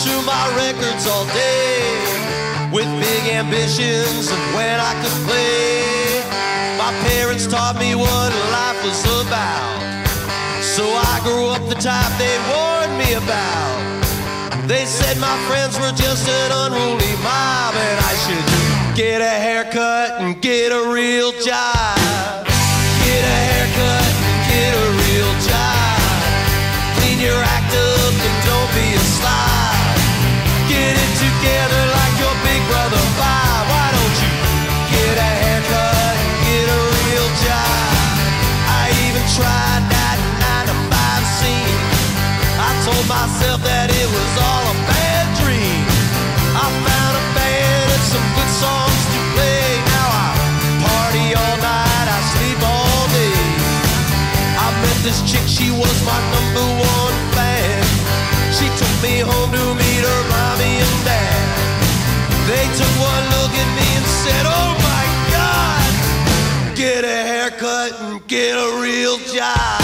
To my records all day with big ambitions and when I could play. My parents taught me what life was about. So I grew up the type they warned me about. They said my friends were just an unruly mob and I should get a haircut and get a real job. This chick, she was my number one fan. She took me home to meet her mommy and dad. They took one look at me and said, Oh my God, get a haircut and get a real job.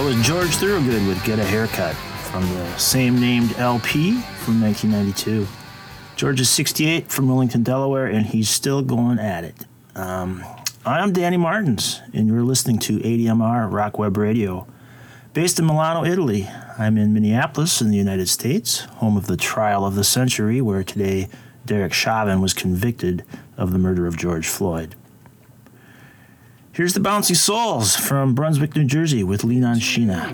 That was George Thorogood with Get a Haircut from the same named LP from 1992. George is 68 from Wilmington, Delaware, and he's still going at it. Um, I'm Danny Martins, and you're listening to ADMR Rock Web Radio. Based in Milano, Italy, I'm in Minneapolis in the United States, home of the trial of the century, where today Derek Chauvin was convicted of the murder of George Floyd. Here's the Bouncing Souls from Brunswick, New Jersey with Lean on Sheena.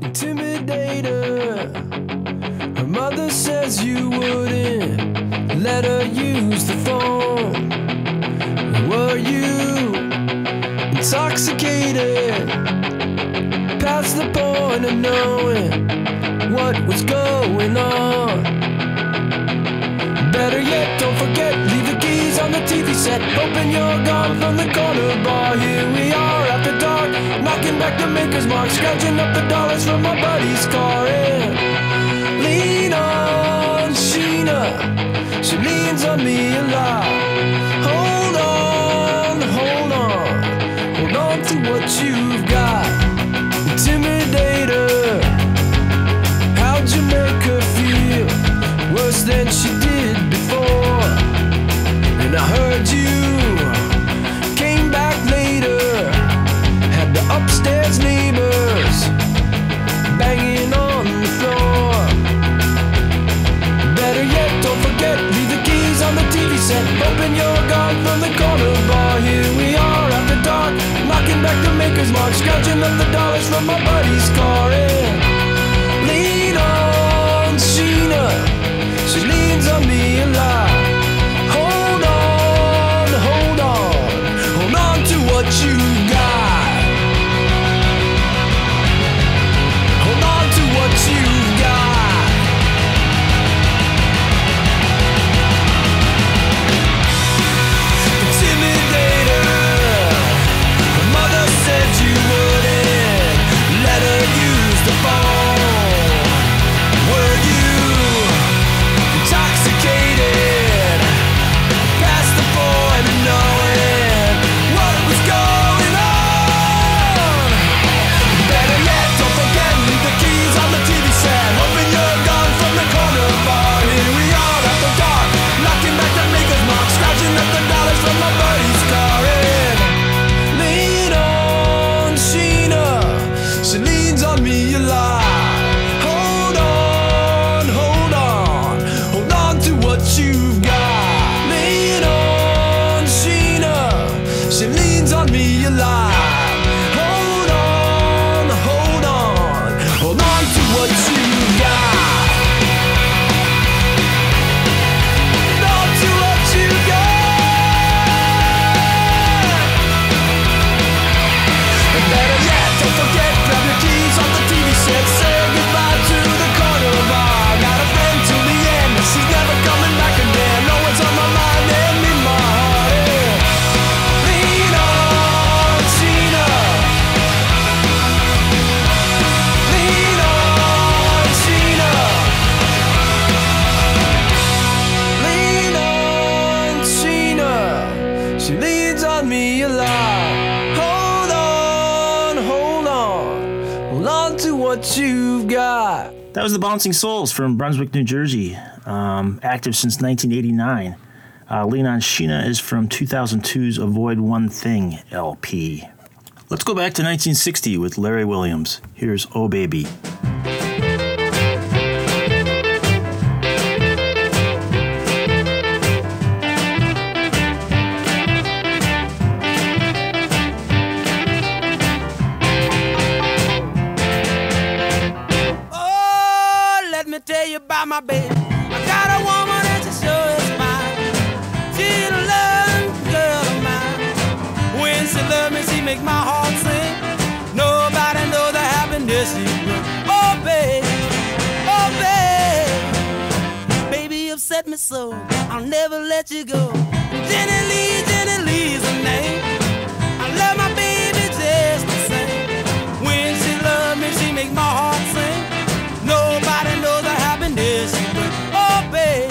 intimidator. Her mother says you wouldn't let her use the phone. Were you intoxicated past the point of knowing what was going on? Better yet, don't forget, leave on the TV set. Hoping you're gone from the corner bar. Here we are after dark, knocking back the maker's mark, scratching up the dollars from my buddy's car. And lean on Sheena, she leans on me a lot. Hold on, hold on, hold on to what you've got. Intimidator, how'd you make her feel? Worse than she and I heard you came back later, had the upstairs neighbors banging on the floor. Better yet, don't forget, leave the keys on the TV set. Open your guard from the corner bar. Here we are at the dark, knocking back the maker's mark, scratching up the dollars from my buddy's car. And lean on Sheena, she leans on me a lot. That was the Bouncing Souls from Brunswick, New Jersey, um, active since 1989. Uh, Lean on Sheena is from 2002's Avoid One Thing LP. Let's go back to 1960 with Larry Williams. Here's Oh Baby. me so. I'll never let you go. Jenny Lee, Jenny Lee's her name. I love my baby just the same. When she loves me, she makes my heart sing. Nobody knows the happiness she brings. Oh, babe,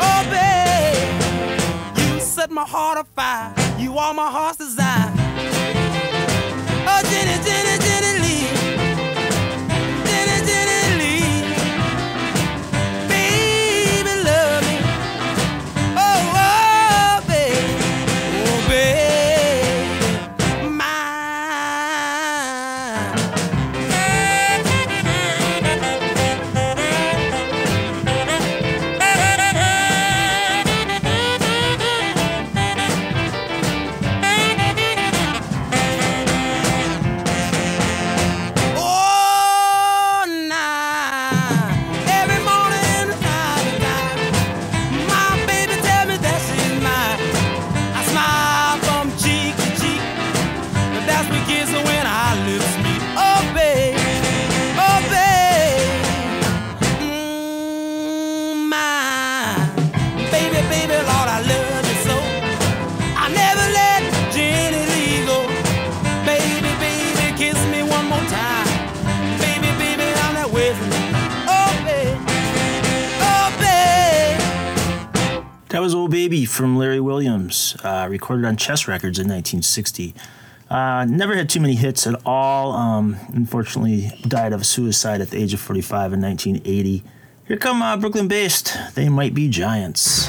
oh, babe. You set my heart afire. You are my heart's desire. Oh, Jenny, Jenny, Jenny. uh, recorded on Chess Records in 1960. Uh, never had too many hits at all. Um, unfortunately, died of suicide at the age of 45 in 1980. Here come uh, Brooklyn based, they might be giants.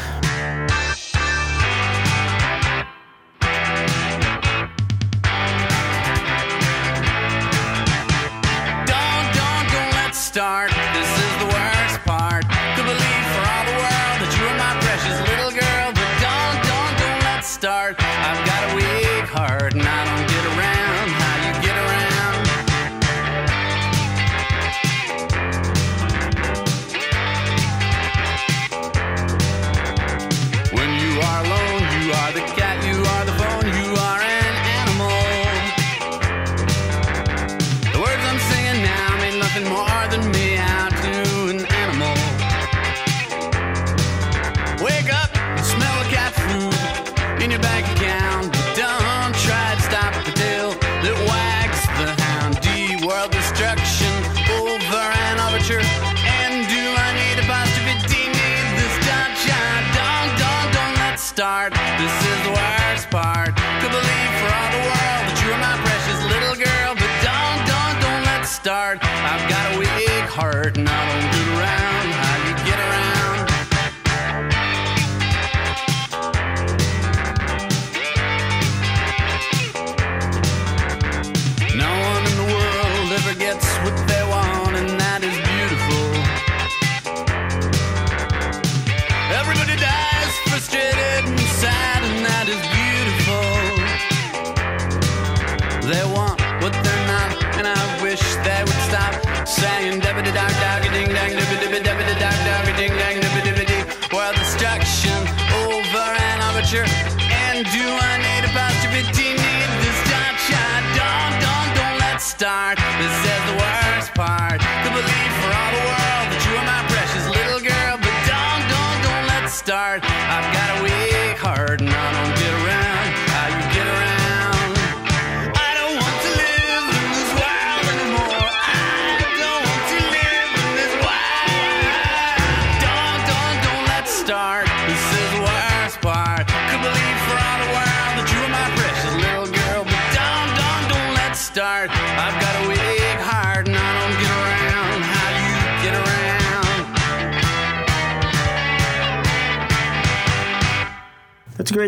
start.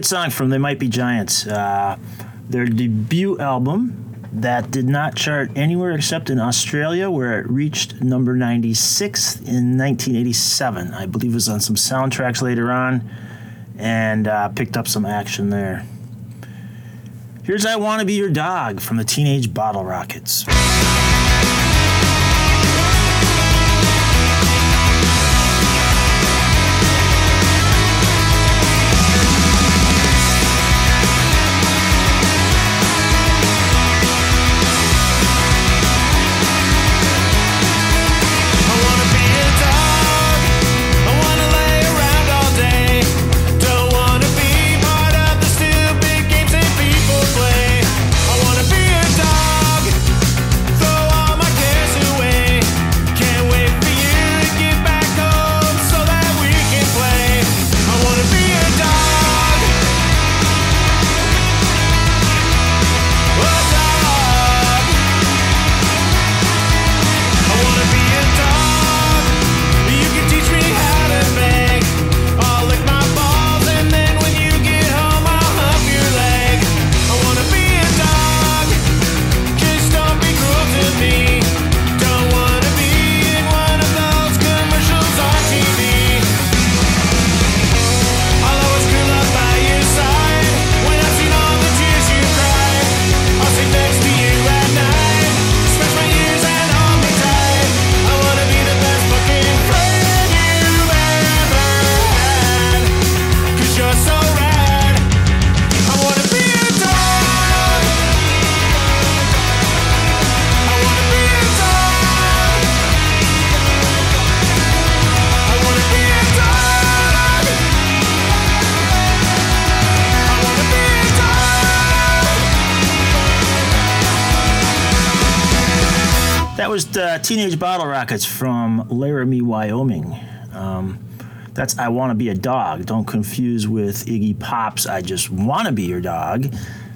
song from They Might Be Giants. Uh, their debut album that did not chart anywhere except in Australia, where it reached number 96 in 1987. I believe it was on some soundtracks later on and uh, picked up some action there. Here's I Want to Be Your Dog from the Teenage Bottle Rockets. bottle rockets from Laramie, Wyoming. Um, that's I Want to Be a Dog. Don't confuse with Iggy Pop's I Just Want to Be Your Dog.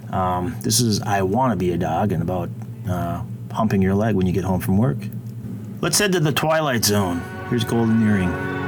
Um, this is I Want to Be a Dog and about uh, your leg when you get home from work. Let's head to the Twilight Zone. Here's Golden Earring.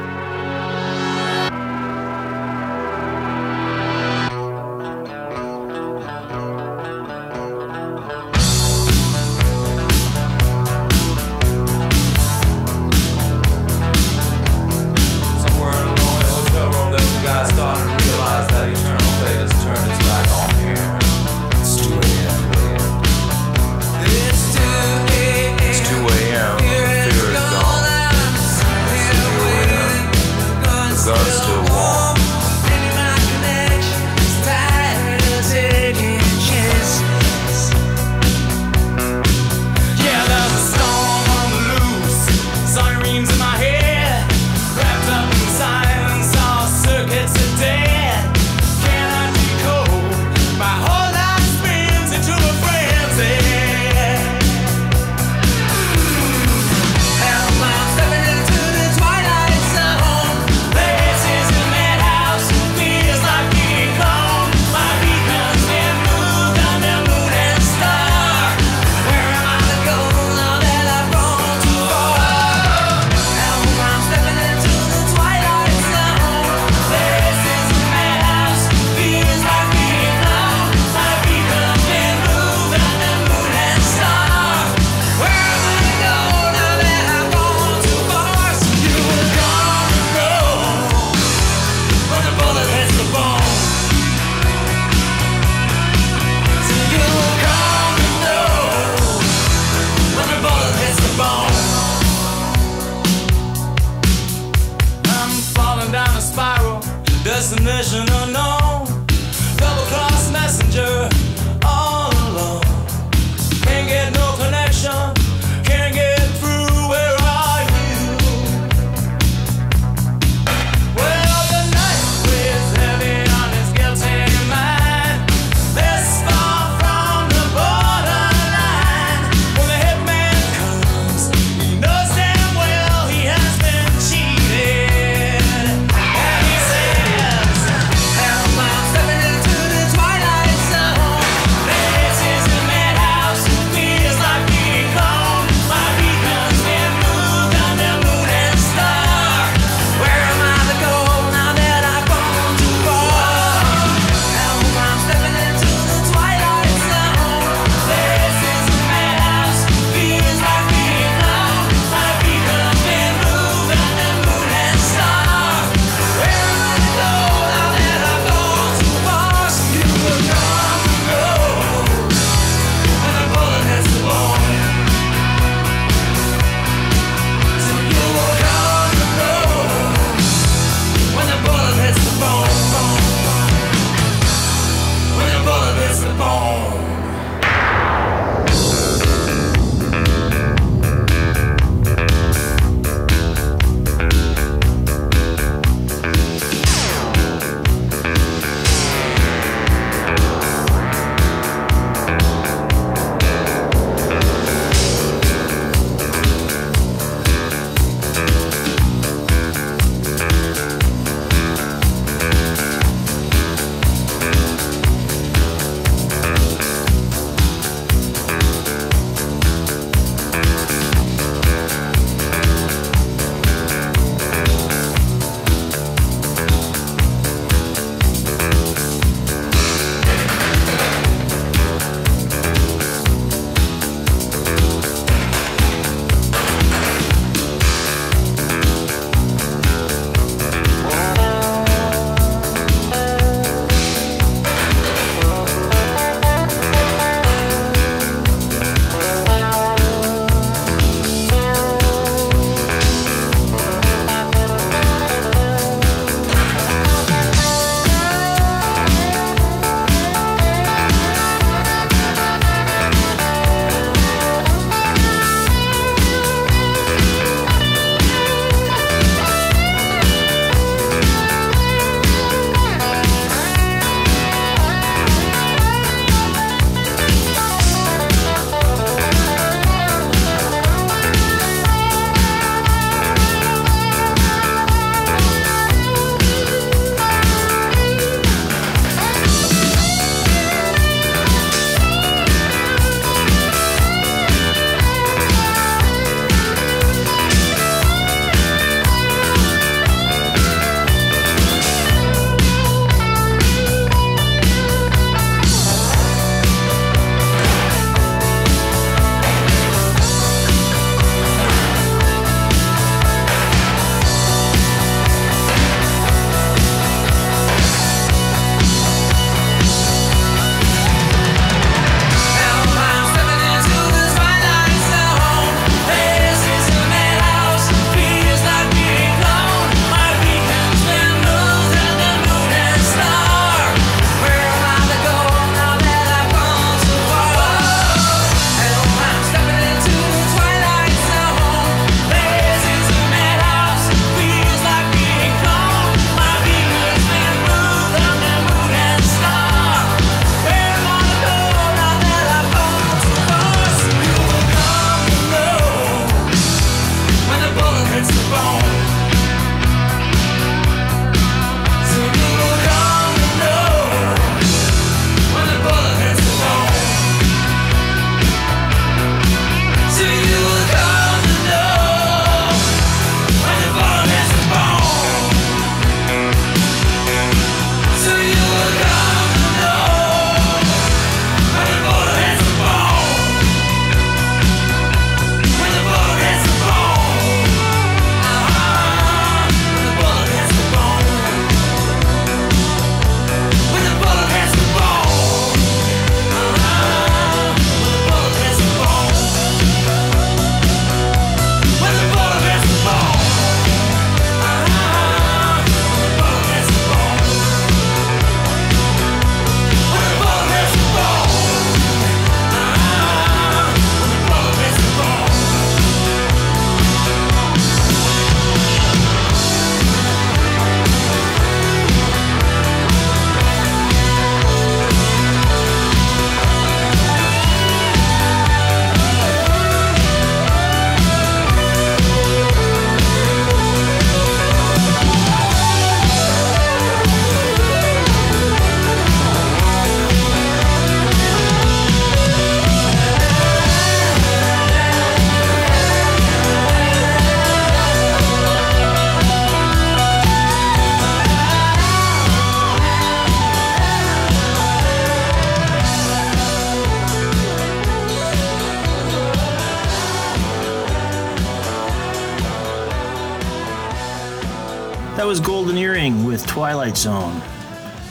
Twilight Zone.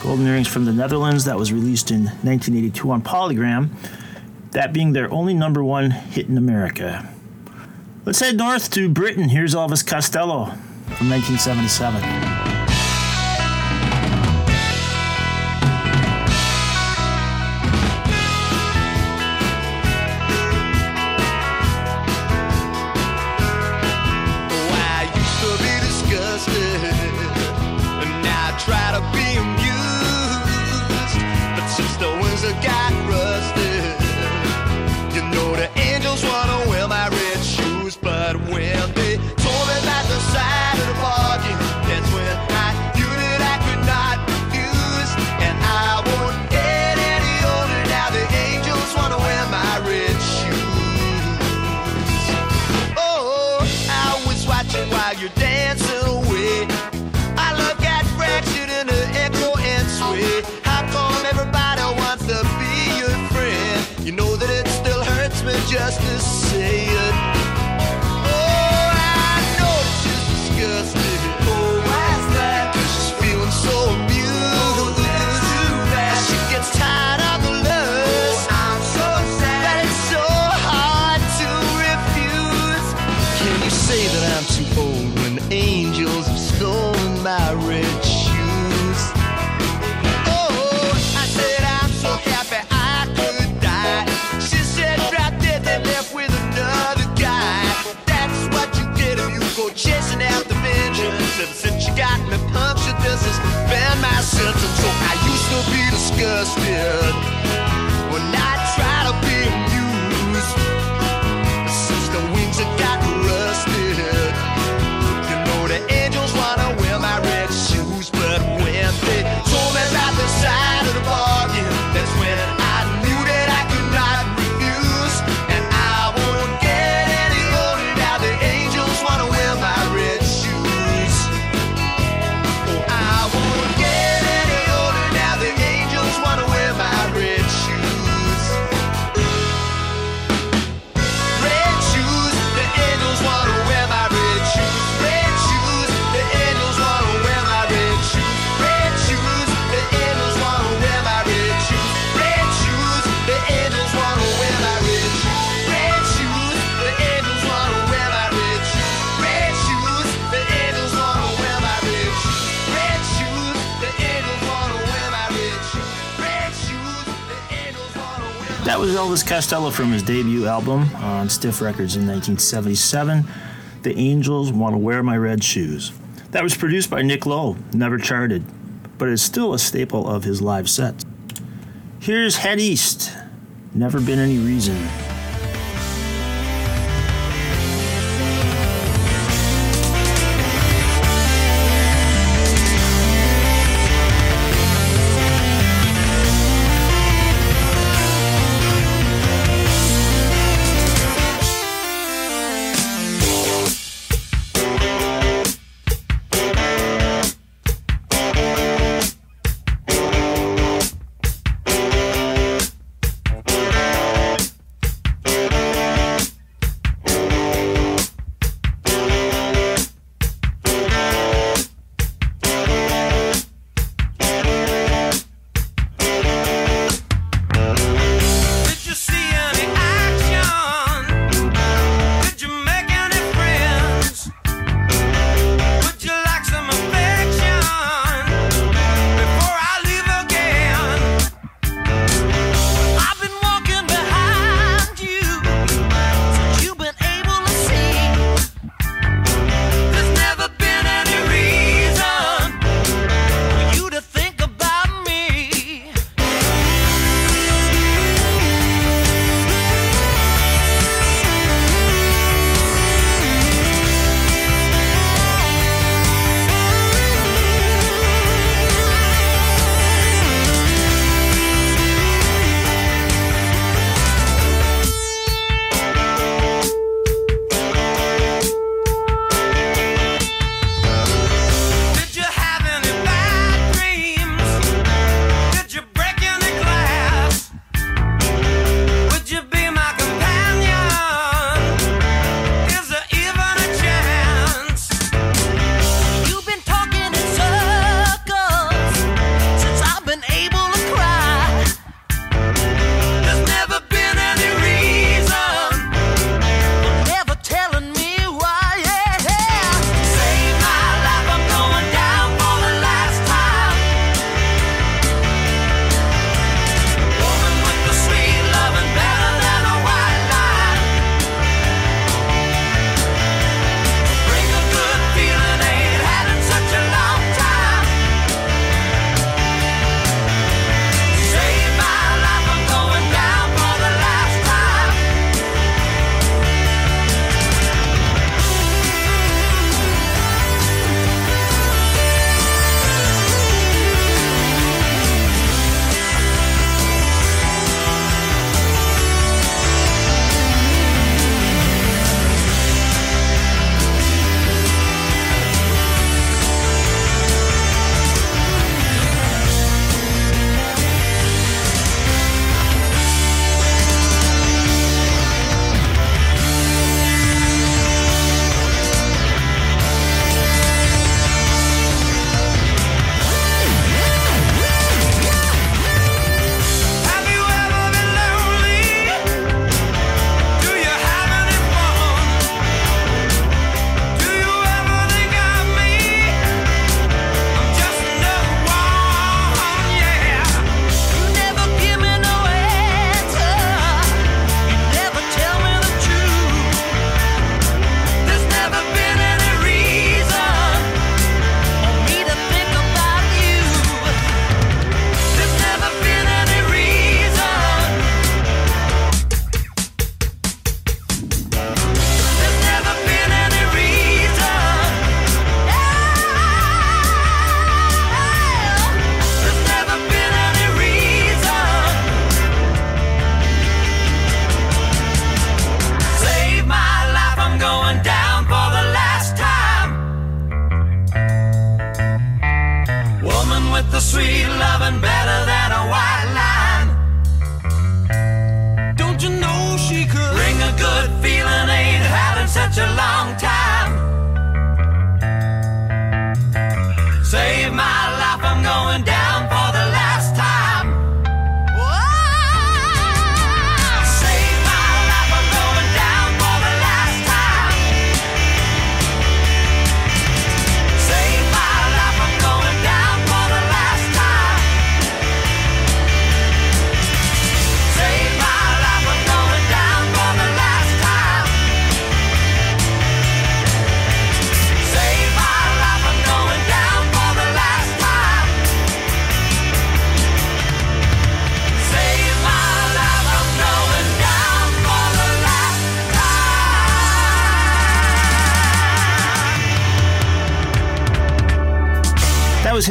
Golden Earrings from the Netherlands that was released in 1982 on Polygram, that being their only number one hit in America. Let's head north to Britain. Here's Elvis Costello from 1977. Elvis Costello from his debut album on Stiff Records in 1977, The Angels Want to Wear My Red Shoes. That was produced by Nick Lowe, never charted, but is still a staple of his live sets. Here's Head East, Never Been Any Reason.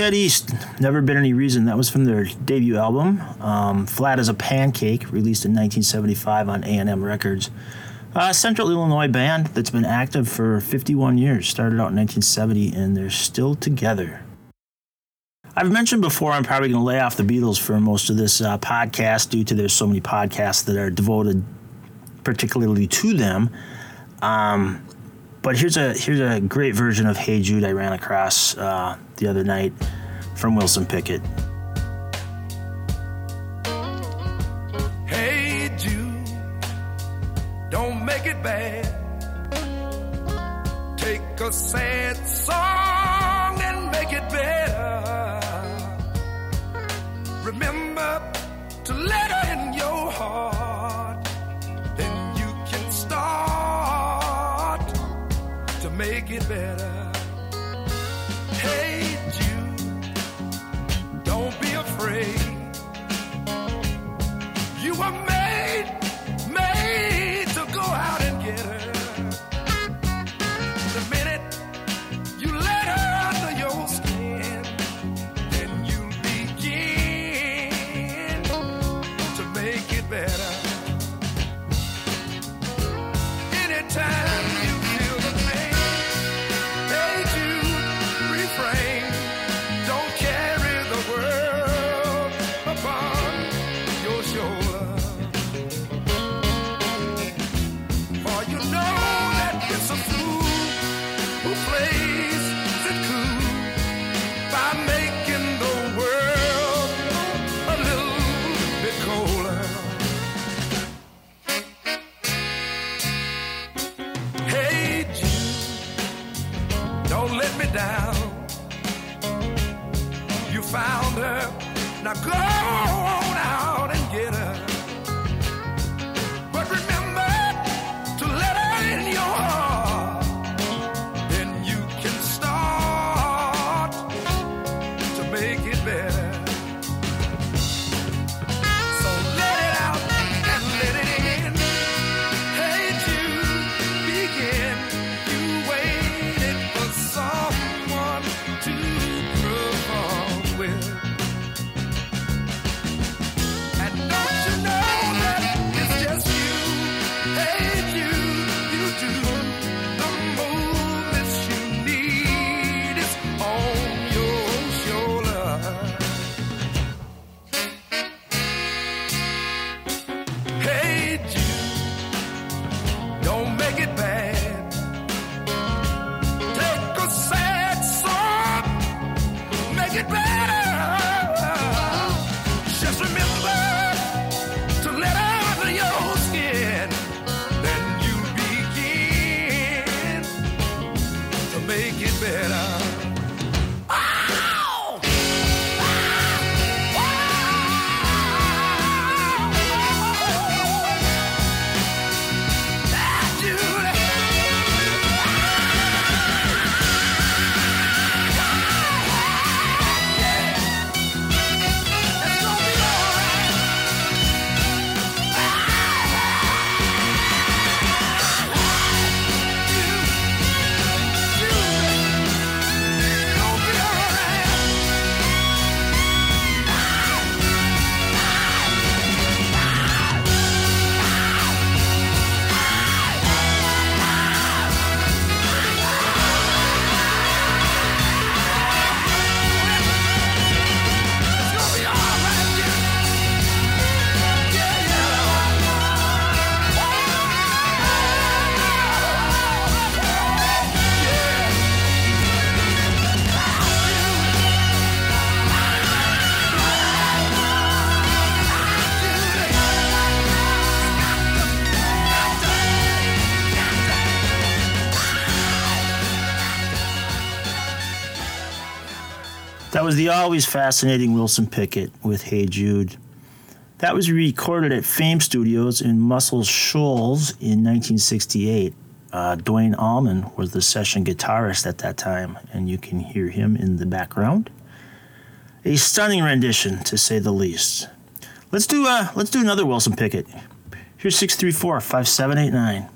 Head East, Never Been Any Reason. That was from their debut album, um, Flat as a Pancake, released in 1975 on A&M Records. Uh, Central Illinois band that's been active for 51 years. Started out in 1970, and they're still together. I've mentioned before I'm probably going to lay off the Beatles for most of this uh, podcast due to there's so many podcasts that are devoted particularly to them. Um, but here's a here's a great version of Hey Jude I ran across uh, the other night from Wilson Pickett. Hey Jude, don't make it bad. Take a sad song was the always fascinating Wilson Pickett with Hey Jude. That was recorded at Fame Studios in Muscle Shoals in 1968. Uh, Duane Allman was the session guitarist at that time, and you can hear him in the background. A stunning rendition, to say the least. Let's do uh, let's do another Wilson Pickett. Here's 634 5789.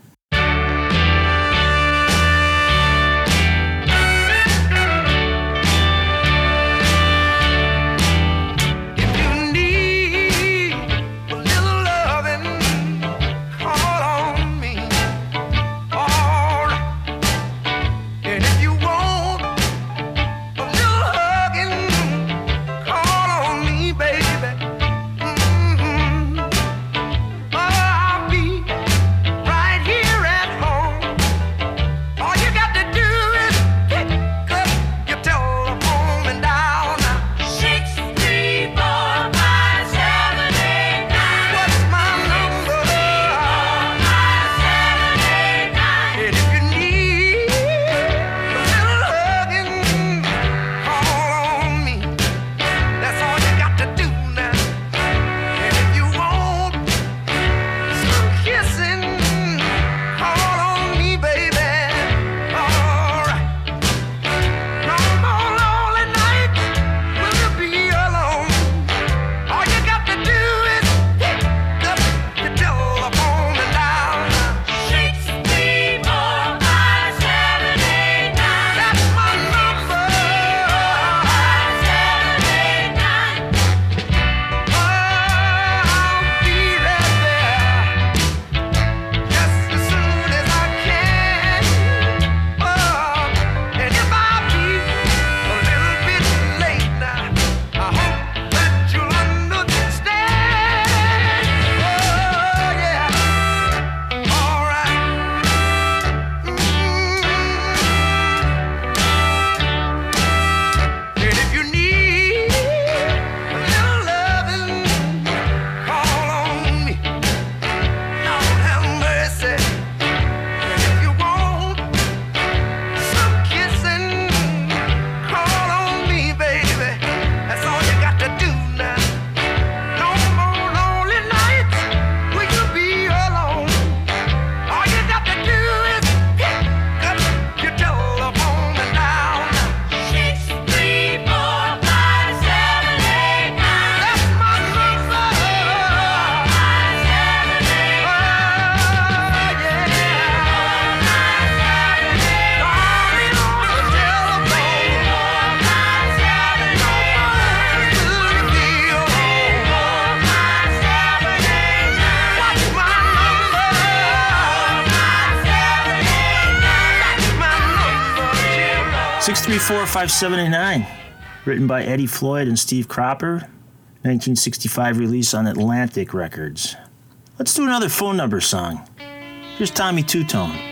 4579, written by Eddie Floyd and Steve Cropper, 1965 release on Atlantic Records. Let's do another phone number song. Here's Tommy Tutone.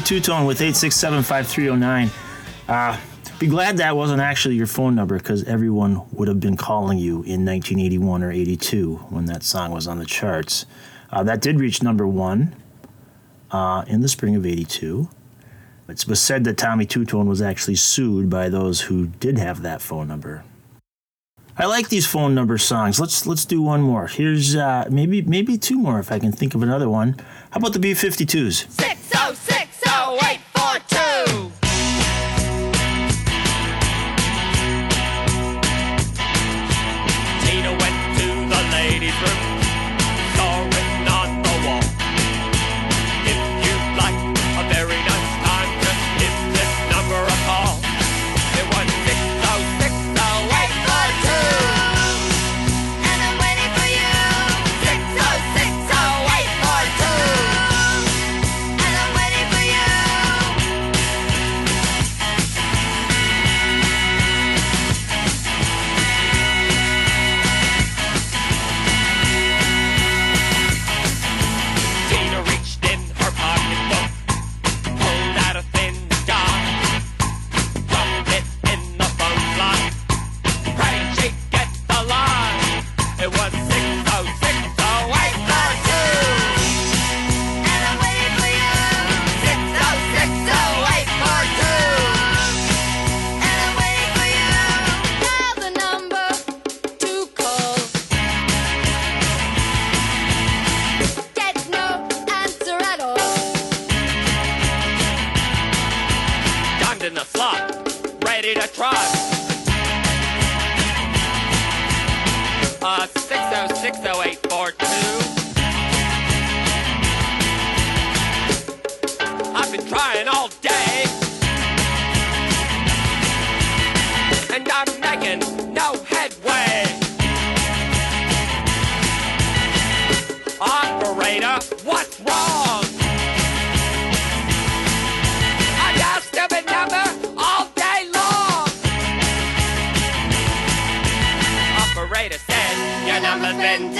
Tommy Tutone with 8675309. Uh, be glad that wasn't actually your phone number because everyone would have been calling you in 1981 or 82 when that song was on the charts. Uh, that did reach number one uh, in the spring of 82. It was said that Tommy Tutone was actually sued by those who did have that phone number. I like these phone number songs. Let's let's do one more. Here's uh, maybe maybe two more if I can think of another one. How about the B52s? Six oh six Operator, what's wrong? I dial stupid number all day long. Operator said your number's been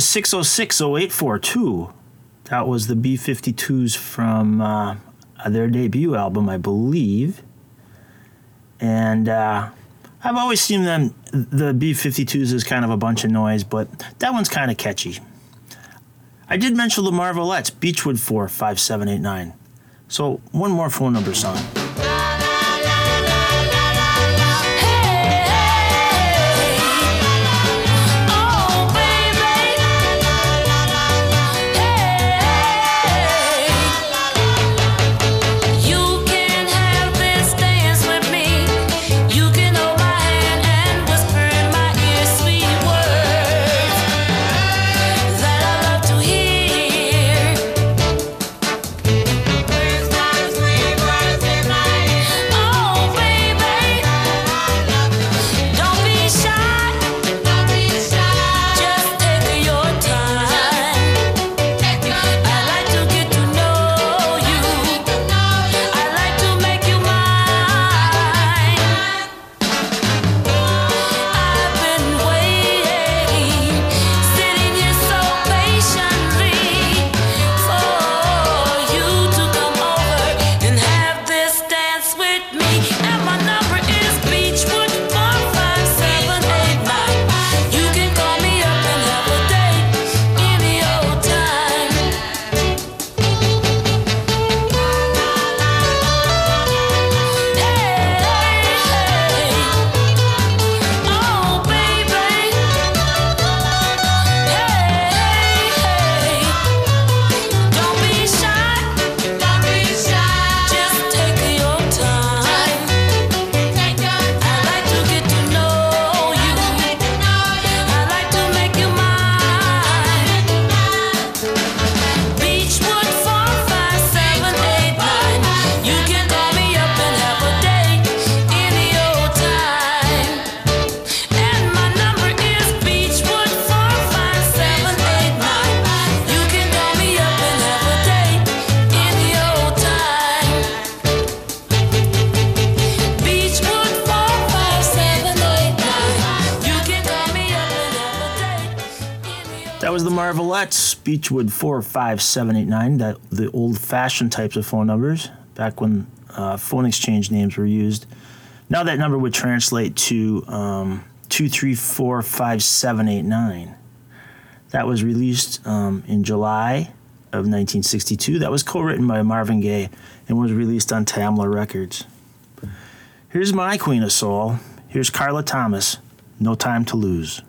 was oh oh That was the B 52s from uh, their debut album, I believe. And uh, I've always seen them, the B 52s, as kind of a bunch of noise, but that one's kind of catchy. I did mention the Marvelettes, Beechwood 45789. So, one more phone number song. Beechwood 45789, that, the old fashioned types of phone numbers, back when uh, phone exchange names were used. Now that number would translate to um, 2345789. That was released um, in July of 1962. That was co written by Marvin Gaye and was released on Tamla Records. Here's my Queen of Soul. Here's Carla Thomas, No Time to Lose.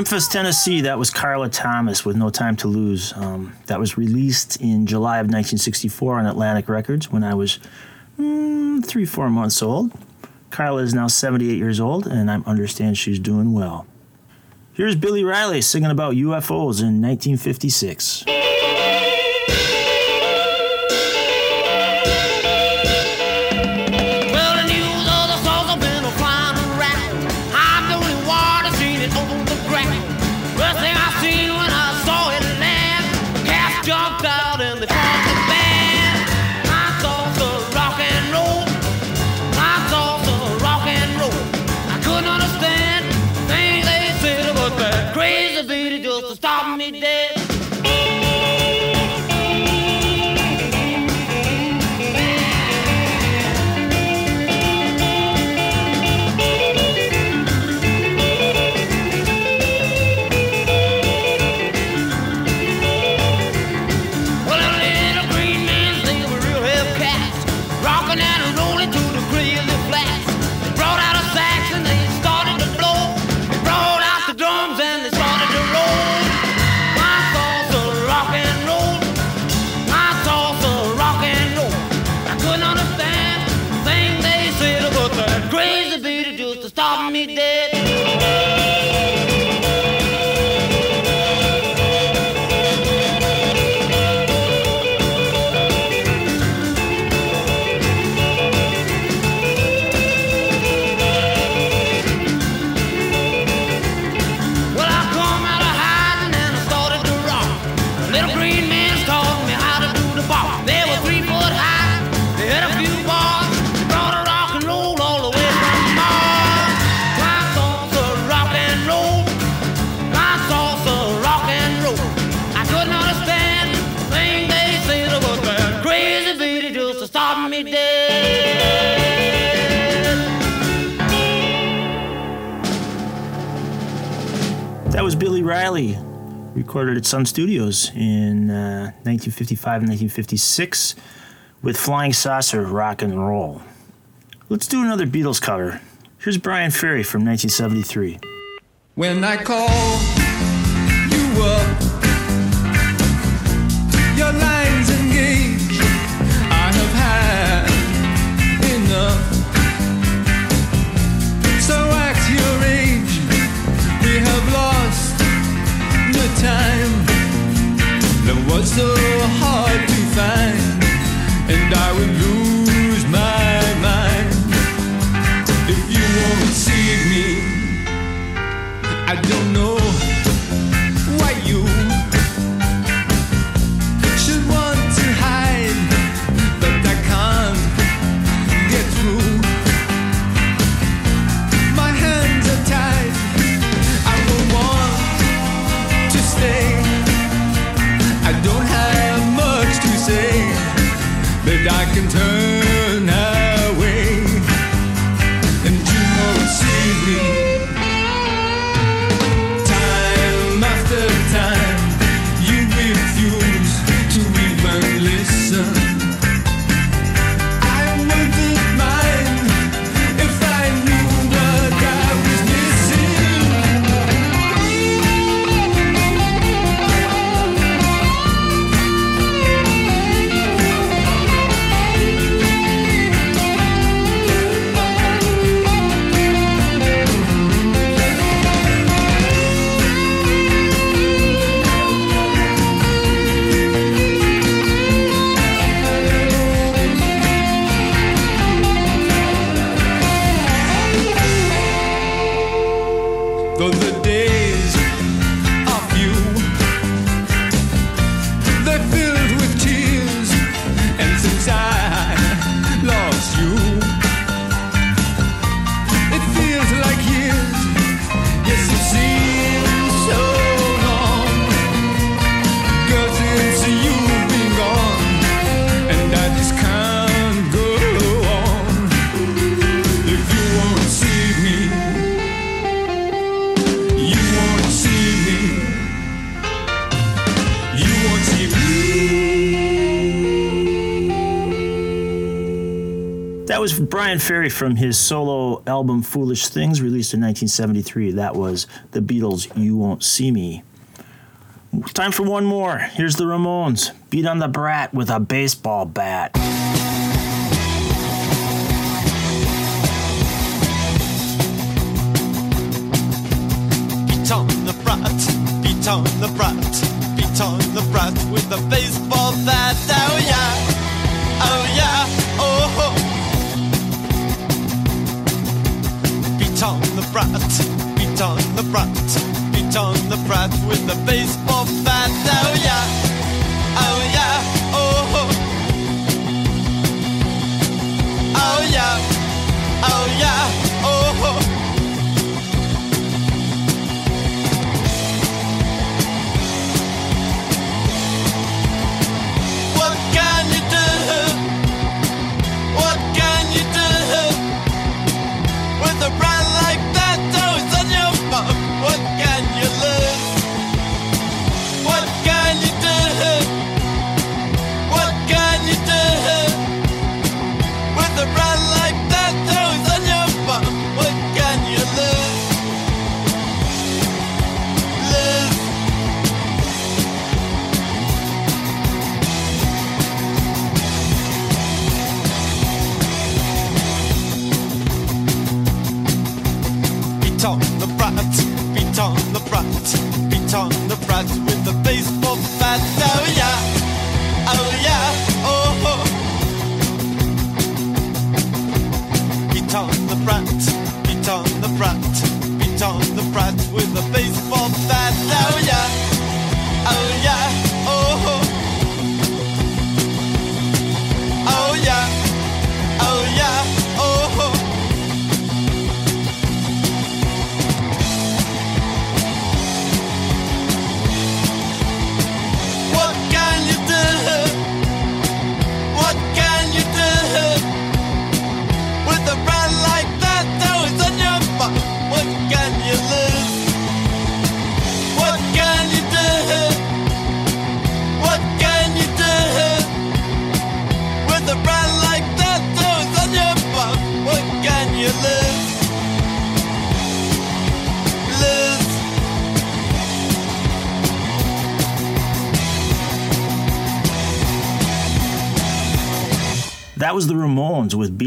Memphis, Tennessee, that was Carla Thomas with No Time to Lose. Um, that was released in July of 1964 on Atlantic Records when I was mm, three, four months old. Carla is now 78 years old, and I understand she's doing well. Here's Billy Riley singing about UFOs in 1956. Recorded at Sun Studios in uh, 1955 and 1956 with Flying Saucer Rock and Roll. Let's do another Beatles cover. Here's Bryan Ferry from 1973. When I call you up, time. That was so hard to find, Bryan Ferry from his solo album Foolish Things, released in 1973. That was the Beatles' You Won't See Me. Time for one more. Here's the Ramones. Beat on the brat with a baseball bat. Beat on the brat, beat on the brat, beat on the brat with a baseball bat. Oh yeah, brat, beat on the brat, beat on the brat with a baseball bat. Oh yeah, oh yeah, oh ho. Oh yeah, oh yeah, oh ho. What can you do? What can you do with a brand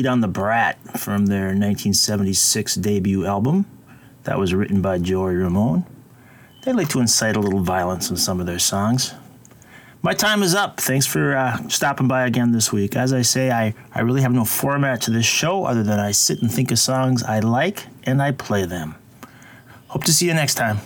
On the Brat from their 1976 debut album. That was written by Joey Ramone. They like to incite a little violence in some of their songs. My time is up. Thanks for uh, stopping by again this week. As I say, I, I really have no format to this show other than I sit and think of songs I like and I play them. Hope to see you next time.